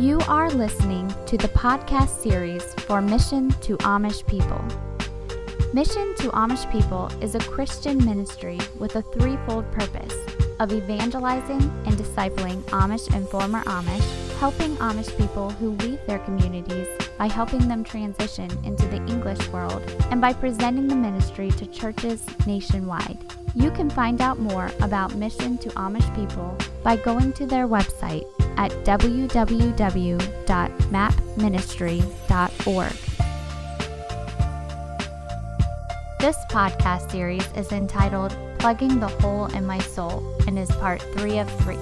You are listening to the podcast series for Mission to Amish People. Mission to Amish People is a Christian ministry with a threefold purpose of evangelizing and discipling Amish and former Amish, helping Amish people who leave their communities by helping them transition into the English world, and by presenting the ministry to churches nationwide. You can find out more about Mission to Amish People by going to their website at www.mapministry.org. This podcast series is entitled Plugging the Hole in My Soul and is part three of three.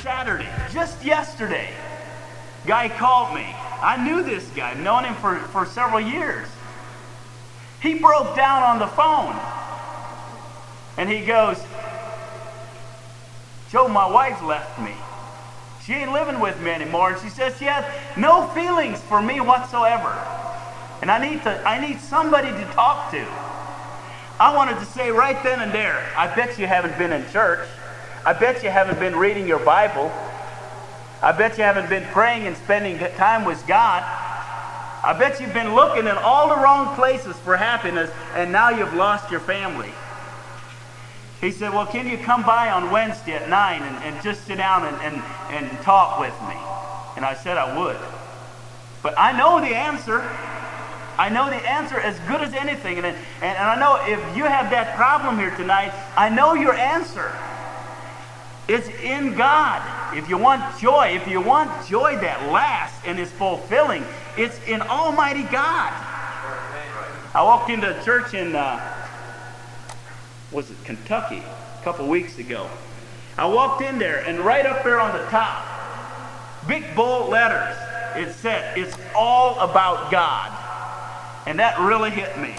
Saturday, just yesterday, guy called me. I knew this guy, known him for, for several years. He broke down on the phone. And he goes, Joe, my wife left me. She ain't living with me anymore. And she says she has no feelings for me whatsoever. And I need to I need somebody to talk to. I wanted to say right then and there, I bet you haven't been in church. I bet you haven't been reading your Bible. I bet you haven't been praying and spending time with God. I bet you've been looking in all the wrong places for happiness, and now you've lost your family. He said, Well, can you come by on Wednesday at 9 and, and just sit down and, and, and talk with me? And I said I would. But I know the answer. I know the answer as good as anything. And, and, and I know if you have that problem here tonight, I know your answer. It's in God. If you want joy, if you want joy that lasts and is fulfilling, it's in Almighty God. I walked into a church in, uh, was it Kentucky, a couple weeks ago. I walked in there, and right up there on the top, big bold letters, it said, It's all about God. And that really hit me.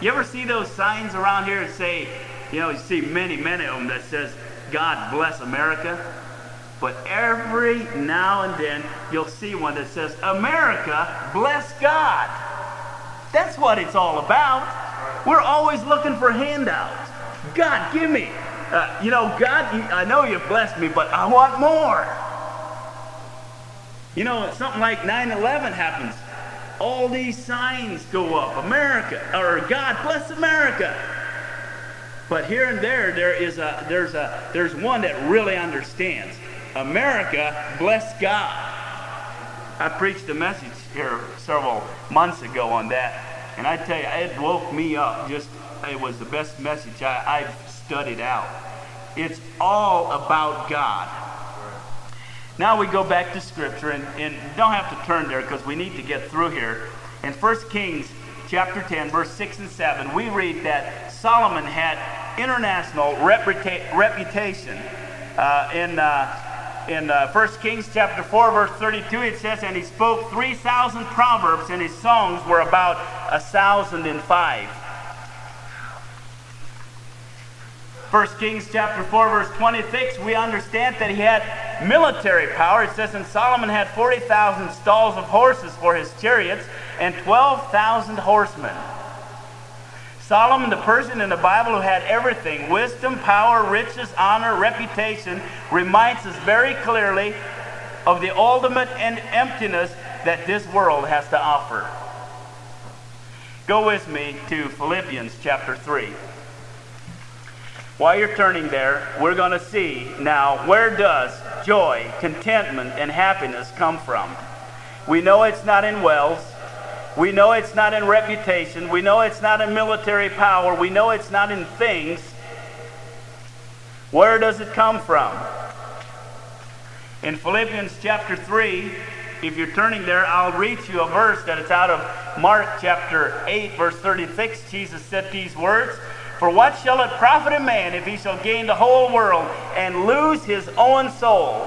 You ever see those signs around here that say, you know, you see many, many of them that says, God bless America? But every now and then you'll see one that says, America bless God. That's what it's all about. We're always looking for handouts. God, give me. Uh, you know, God, I know you've blessed me, but I want more. You know, something like 9 11 happens. All these signs go up. America, or God bless America. But here and there, there is a, there's, a, there's one that really understands. America, bless God. I preached a message here several months ago on that. And I tell you, it woke me up. Just, it was the best message I, I've studied out. It's all about God. Now we go back to Scripture, and, and don't have to turn there because we need to get through here. In 1 Kings chapter 10, verse 6 and 7, we read that Solomon had international reputa- reputation. Uh, in uh, in uh, 1 Kings chapter 4, verse 32, it says, And he spoke 3,000 proverbs, and his songs were about a thousand and five. 1 Kings chapter 4, verse 26, we understand that he had military power. It says, And Solomon had 40,000 stalls of horses for his chariots and 12,000 horsemen. Solomon, the person in the Bible who had everything wisdom, power, riches, honor, reputation reminds us very clearly of the ultimate and emptiness that this world has to offer. Go with me to Philippians chapter 3. While you're turning there, we're going to see now where does joy, contentment, and happiness come from? We know it's not in wealth. We know it's not in reputation. We know it's not in military power. We know it's not in things. Where does it come from? In Philippians chapter 3, if you're turning there, I'll read you a verse that is out of Mark chapter 8, verse 36. Jesus said these words For what shall it profit a man if he shall gain the whole world and lose his own soul?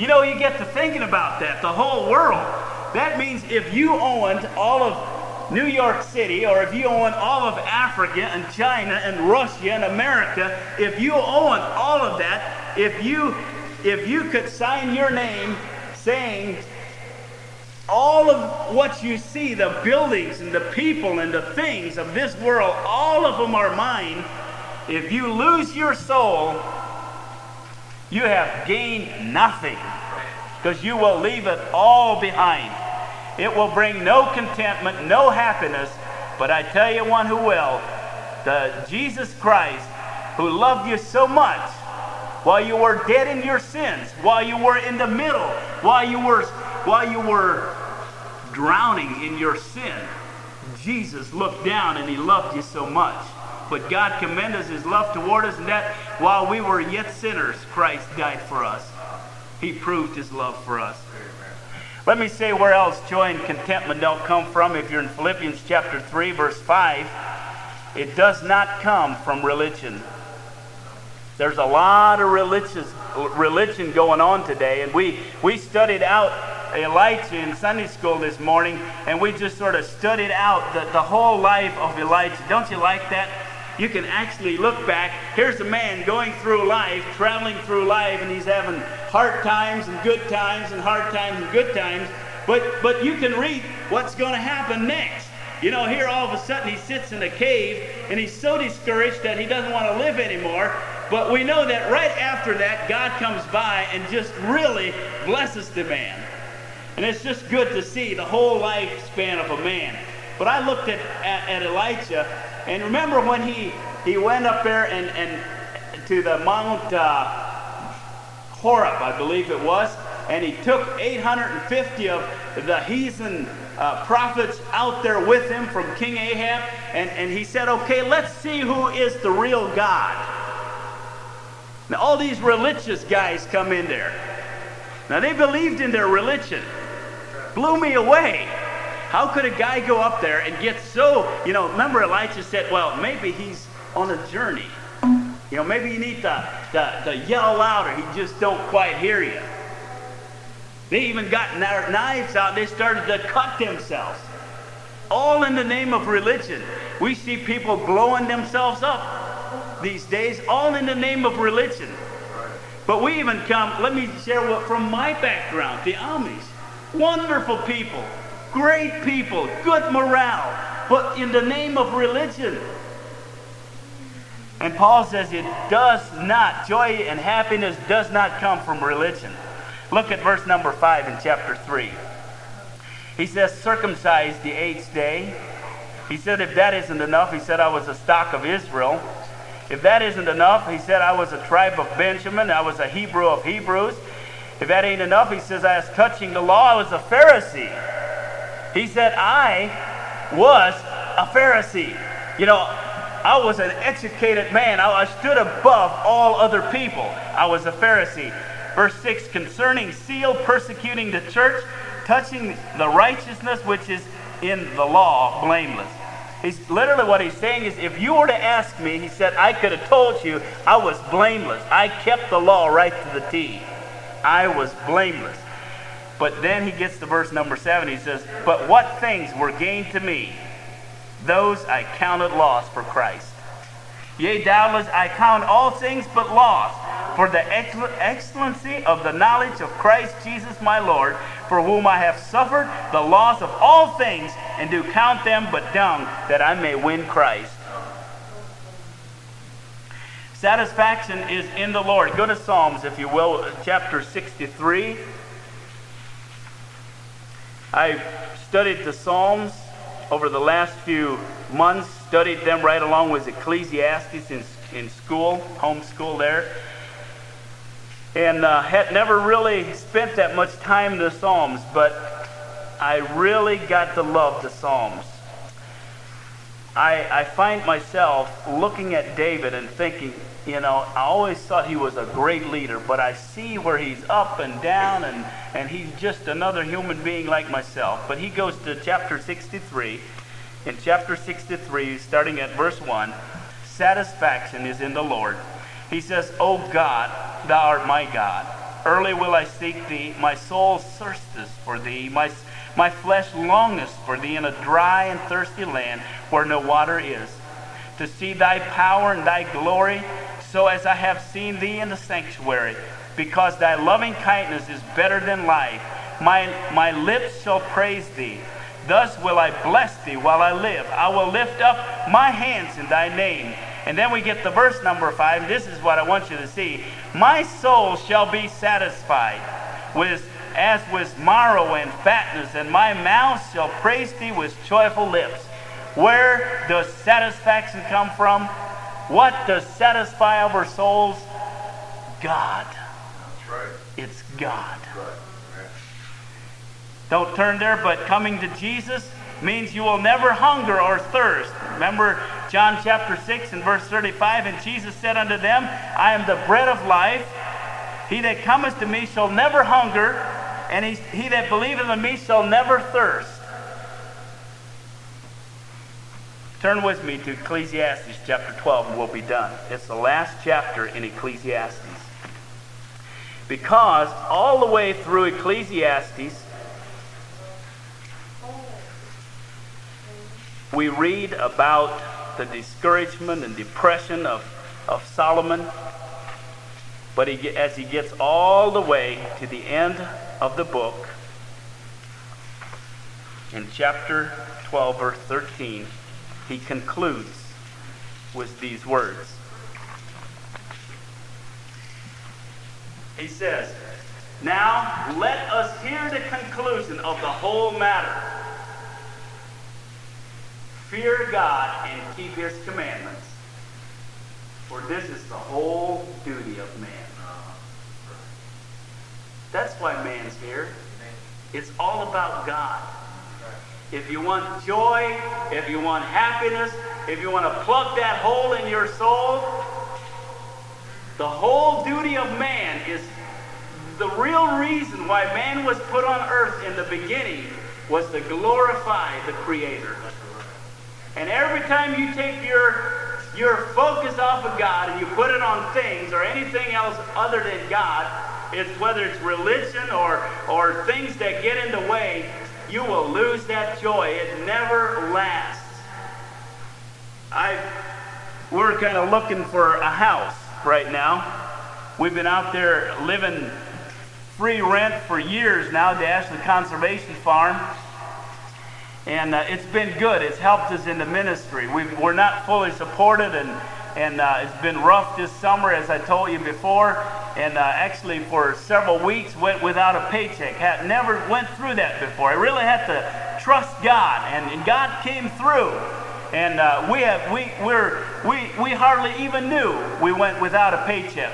You know, you get to thinking about that, the whole world. That means if you owned all of New York City, or if you own all of Africa and China and Russia and America, if you own all of that, if you if you could sign your name saying all of what you see, the buildings and the people and the things of this world, all of them are mine. If you lose your soul, you have gained nothing because you will leave it all behind. It will bring no contentment, no happiness, but I tell you one who will the Jesus Christ who loved you so much while you were dead in your sins, while you were in the middle, while you were while you were drowning in your sin. Jesus looked down and he loved you so much. But God commended his love toward us, and that while we were yet sinners, Christ died for us. He proved his love for us. Let me say where else joy and contentment don't come from. If you're in Philippians chapter 3, verse 5, it does not come from religion. There's a lot of religious, religion going on today, and we, we studied out Elijah in Sunday school this morning, and we just sort of studied out the, the whole life of Elijah. Don't you like that? You can actually look back. Here's a man going through life, traveling through life, and he's having hard times and good times and hard times and good times. But, but you can read what's going to happen next. You know, here all of a sudden he sits in a cave and he's so discouraged that he doesn't want to live anymore. But we know that right after that, God comes by and just really blesses the man. And it's just good to see the whole lifespan of a man. But I looked at, at, at Elijah, and remember when he, he went up there and, and to the Mount uh, Horeb, I believe it was, and he took 850 of the heathen uh, prophets out there with him from King Ahab, and, and he said, okay, let's see who is the real God. Now, all these religious guys come in there. Now, they believed in their religion blew me away. How could a guy go up there and get so, you know, remember Elijah said, well, maybe he's on a journey. You know, maybe you need to, to, to yell louder. He just don't quite hear you. They even got knives out. They started to cut themselves. All in the name of religion. We see people blowing themselves up these days, all in the name of religion. But we even come, let me share what from my background, the Amish. Wonderful people, great people, good morale, but in the name of religion. And Paul says it does not, joy and happiness does not come from religion. Look at verse number 5 in chapter 3. He says, circumcised the eighth day. He said, if that isn't enough, he said, I was a stock of Israel. If that isn't enough, he said, I was a tribe of Benjamin. I was a Hebrew of Hebrews. If that ain't enough, he says, I was touching the law, I was a Pharisee. He said, I was a Pharisee. You know, I was an educated man. I, I stood above all other people. I was a Pharisee. Verse 6 concerning seal, persecuting the church, touching the righteousness which is in the law, blameless. He's literally what he's saying is if you were to ask me, he said, I could have told you I was blameless. I kept the law right to the T. I was blameless. But then he gets to verse number seven. He says, But what things were gained to me, those I counted loss for Christ. Yea, doubtless I count all things but loss for the excellency of the knowledge of Christ Jesus my Lord, for whom I have suffered the loss of all things, and do count them but dung, that I may win Christ Satisfaction is in the Lord. Go to Psalms, if you will, chapter 63. I studied the Psalms over the last few months, studied them right along with Ecclesiastes in, in school, home school there. And uh, had never really spent that much time in the Psalms, but I really got to love the Psalms. I, I find myself looking at David and thinking, you know, I always thought he was a great leader, but I see where he's up and down and, and he's just another human being like myself. But he goes to chapter 63. In chapter 63, starting at verse 1, satisfaction is in the Lord. He says, O God, thou art my God. Early will I seek thee. My soul thirsteth for thee. My my flesh longeth for thee in a dry and thirsty land where no water is, to see thy power and thy glory, so as I have seen thee in the sanctuary, because thy loving kindness is better than life. My, my lips shall praise thee. Thus will I bless thee while I live. I will lift up my hands in thy name And then we get the verse number five. This is what I want you to see. My soul shall be satisfied with as with marrow and fatness, and my mouth shall praise thee with joyful lips. Where does satisfaction come from? What does satisfy our souls? God. That's right. It's God. That's right. Amen. Don't turn there, but coming to Jesus means you will never hunger or thirst. Remember John chapter 6 and verse 35? And Jesus said unto them, I am the bread of life. He that cometh to me shall never hunger, and he, he that believeth in me shall never thirst. Turn with me to Ecclesiastes chapter 12 and we'll be done. It's the last chapter in Ecclesiastes. Because all the way through Ecclesiastes, we read about the discouragement and depression of, of Solomon. But he, as he gets all the way to the end of the book, in chapter 12, verse 13, he concludes with these words. He says, Now let us hear the conclusion of the whole matter. Fear God and keep his commandments, for this is the whole duty of man. That's why man's here. It's all about God. If you want joy, if you want happiness, if you want to plug that hole in your soul, the whole duty of man is the real reason why man was put on earth in the beginning was to glorify the Creator. And every time you take your, your focus off of God and you put it on things or anything else other than God, it's whether it's religion or, or things that get in the way, you will lose that joy. It never lasts. I, we're kind of looking for a house right now. We've been out there living free rent for years now, Dash the Ashley Conservation Farm. And uh, it's been good. It's helped us in the ministry. we are not fully supported, and, and uh, it's been rough this summer, as I told you before. And uh, actually, for several weeks, went without a paycheck. Had never went through that before. I really had to trust God, and, and God came through. And uh, we have we we're we we hardly even knew we went without a paycheck.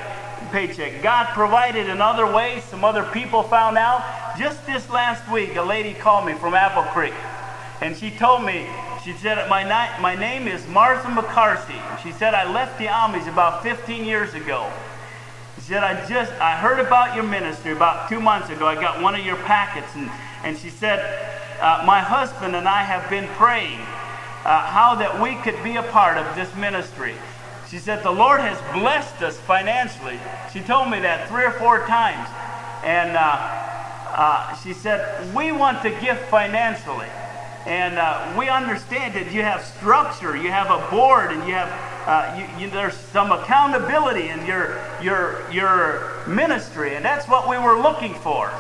Paycheck. God provided in other ways. Some other people found out. Just this last week, a lady called me from Apple Creek, and she told me she said my my name is Martha McCarthy. She said I left the Amish about 15 years ago. She said I just I heard about your ministry about two months ago. I got one of your packets, and and she said uh, my husband and I have been praying uh, how that we could be a part of this ministry. She said, The Lord has blessed us financially. She told me that three or four times. And uh, uh, she said, We want to give financially. And uh, we understand that you have structure, you have a board, and you have uh, you, you, there's some accountability in your your your ministry, and that's what we were looking for.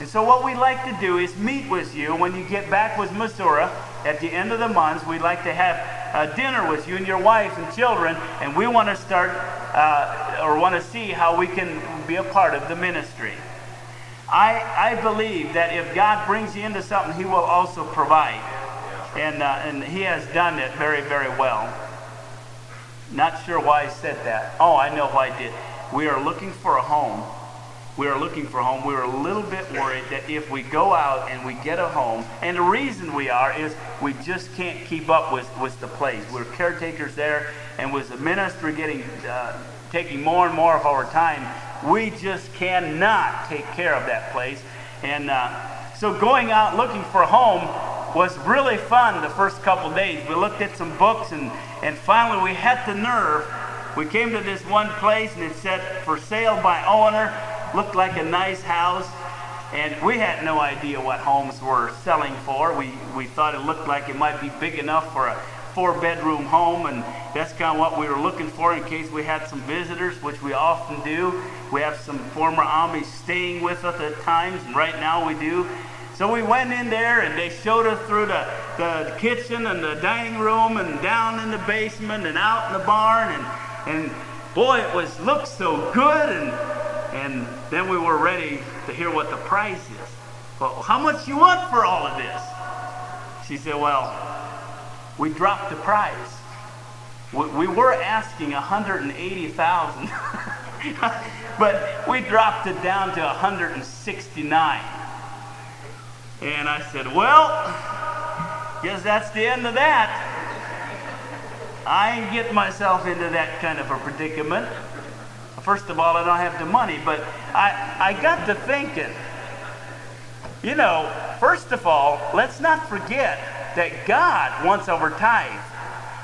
And so what we'd like to do is meet with you when you get back with Missouri at the end of the month. We'd like to have a dinner with you and your wife and children, and we want to start uh, or want to see how we can be a part of the ministry. I, I believe that if God brings you into something, He will also provide. And, uh, and He has done it very, very well. Not sure why I said that. Oh, I know why I did. We are looking for a home we are looking for a home. We were a little bit worried that if we go out and we get a home, and the reason we are is we just can't keep up with, with the place. We're caretakers there, and with the ministry getting uh, taking more and more of our time, we just cannot take care of that place. And uh, so going out looking for a home was really fun the first couple days. We looked at some books, and, and finally we had the nerve. We came to this one place, and it said for sale by owner looked like a nice house. And we had no idea what homes were selling for. We, we thought it looked like it might be big enough for a four bedroom home, and that's kind of what we were looking for in case we had some visitors, which we often do. We have some former Amish staying with us at times, and right now we do. So we went in there and they showed us through the, the kitchen and the dining room and down in the basement and out in the barn and, and boy, it was looked so good and and then we were ready to hear what the price is. Well, how much you want for all of this? She said, well, we dropped the price. We, we were asking 180,000, but we dropped it down to 169. And I said, well, guess that's the end of that. I ain't getting myself into that kind of a predicament. First of all, I don't have the money, but I, I got to thinking, you know, first of all, let's not forget that God wants our tithe.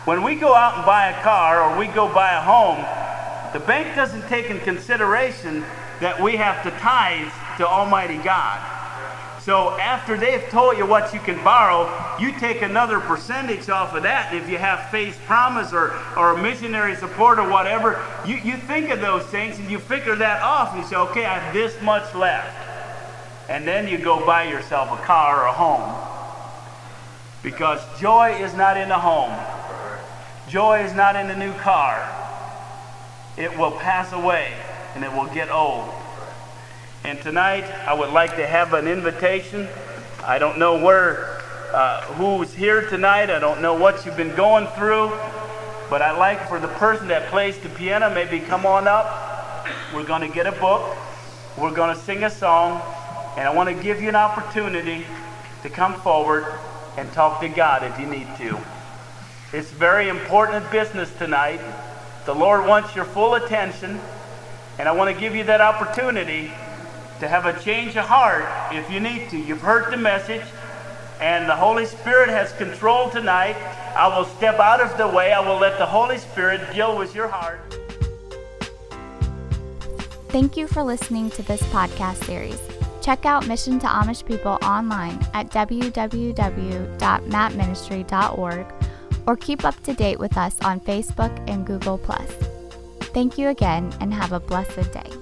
When we go out and buy a car or we go buy a home, the bank doesn't take in consideration that we have to tithe to Almighty God. So after they've told you what you can borrow, you take another percentage off of that. And if you have faith promise or, or missionary support or whatever, you, you think of those things and you figure that off and you say, okay, I have this much left. And then you go buy yourself a car or a home. Because joy is not in the home. Joy is not in the new car. It will pass away and it will get old. And tonight, I would like to have an invitation. I don't know where, uh, who's here tonight. I don't know what you've been going through. But I'd like for the person that plays the piano, maybe come on up. We're going to get a book. We're going to sing a song. And I want to give you an opportunity to come forward and talk to God if you need to. It's very important business tonight. The Lord wants your full attention. And I want to give you that opportunity to have a change of heart if you need to. You've heard the message, and the Holy Spirit has control tonight. I will step out of the way. I will let the Holy Spirit deal with your heart. Thank you for listening to this podcast series. Check out Mission to Amish People online at www.mapministry.org or keep up to date with us on Facebook and Google. Thank you again and have a blessed day.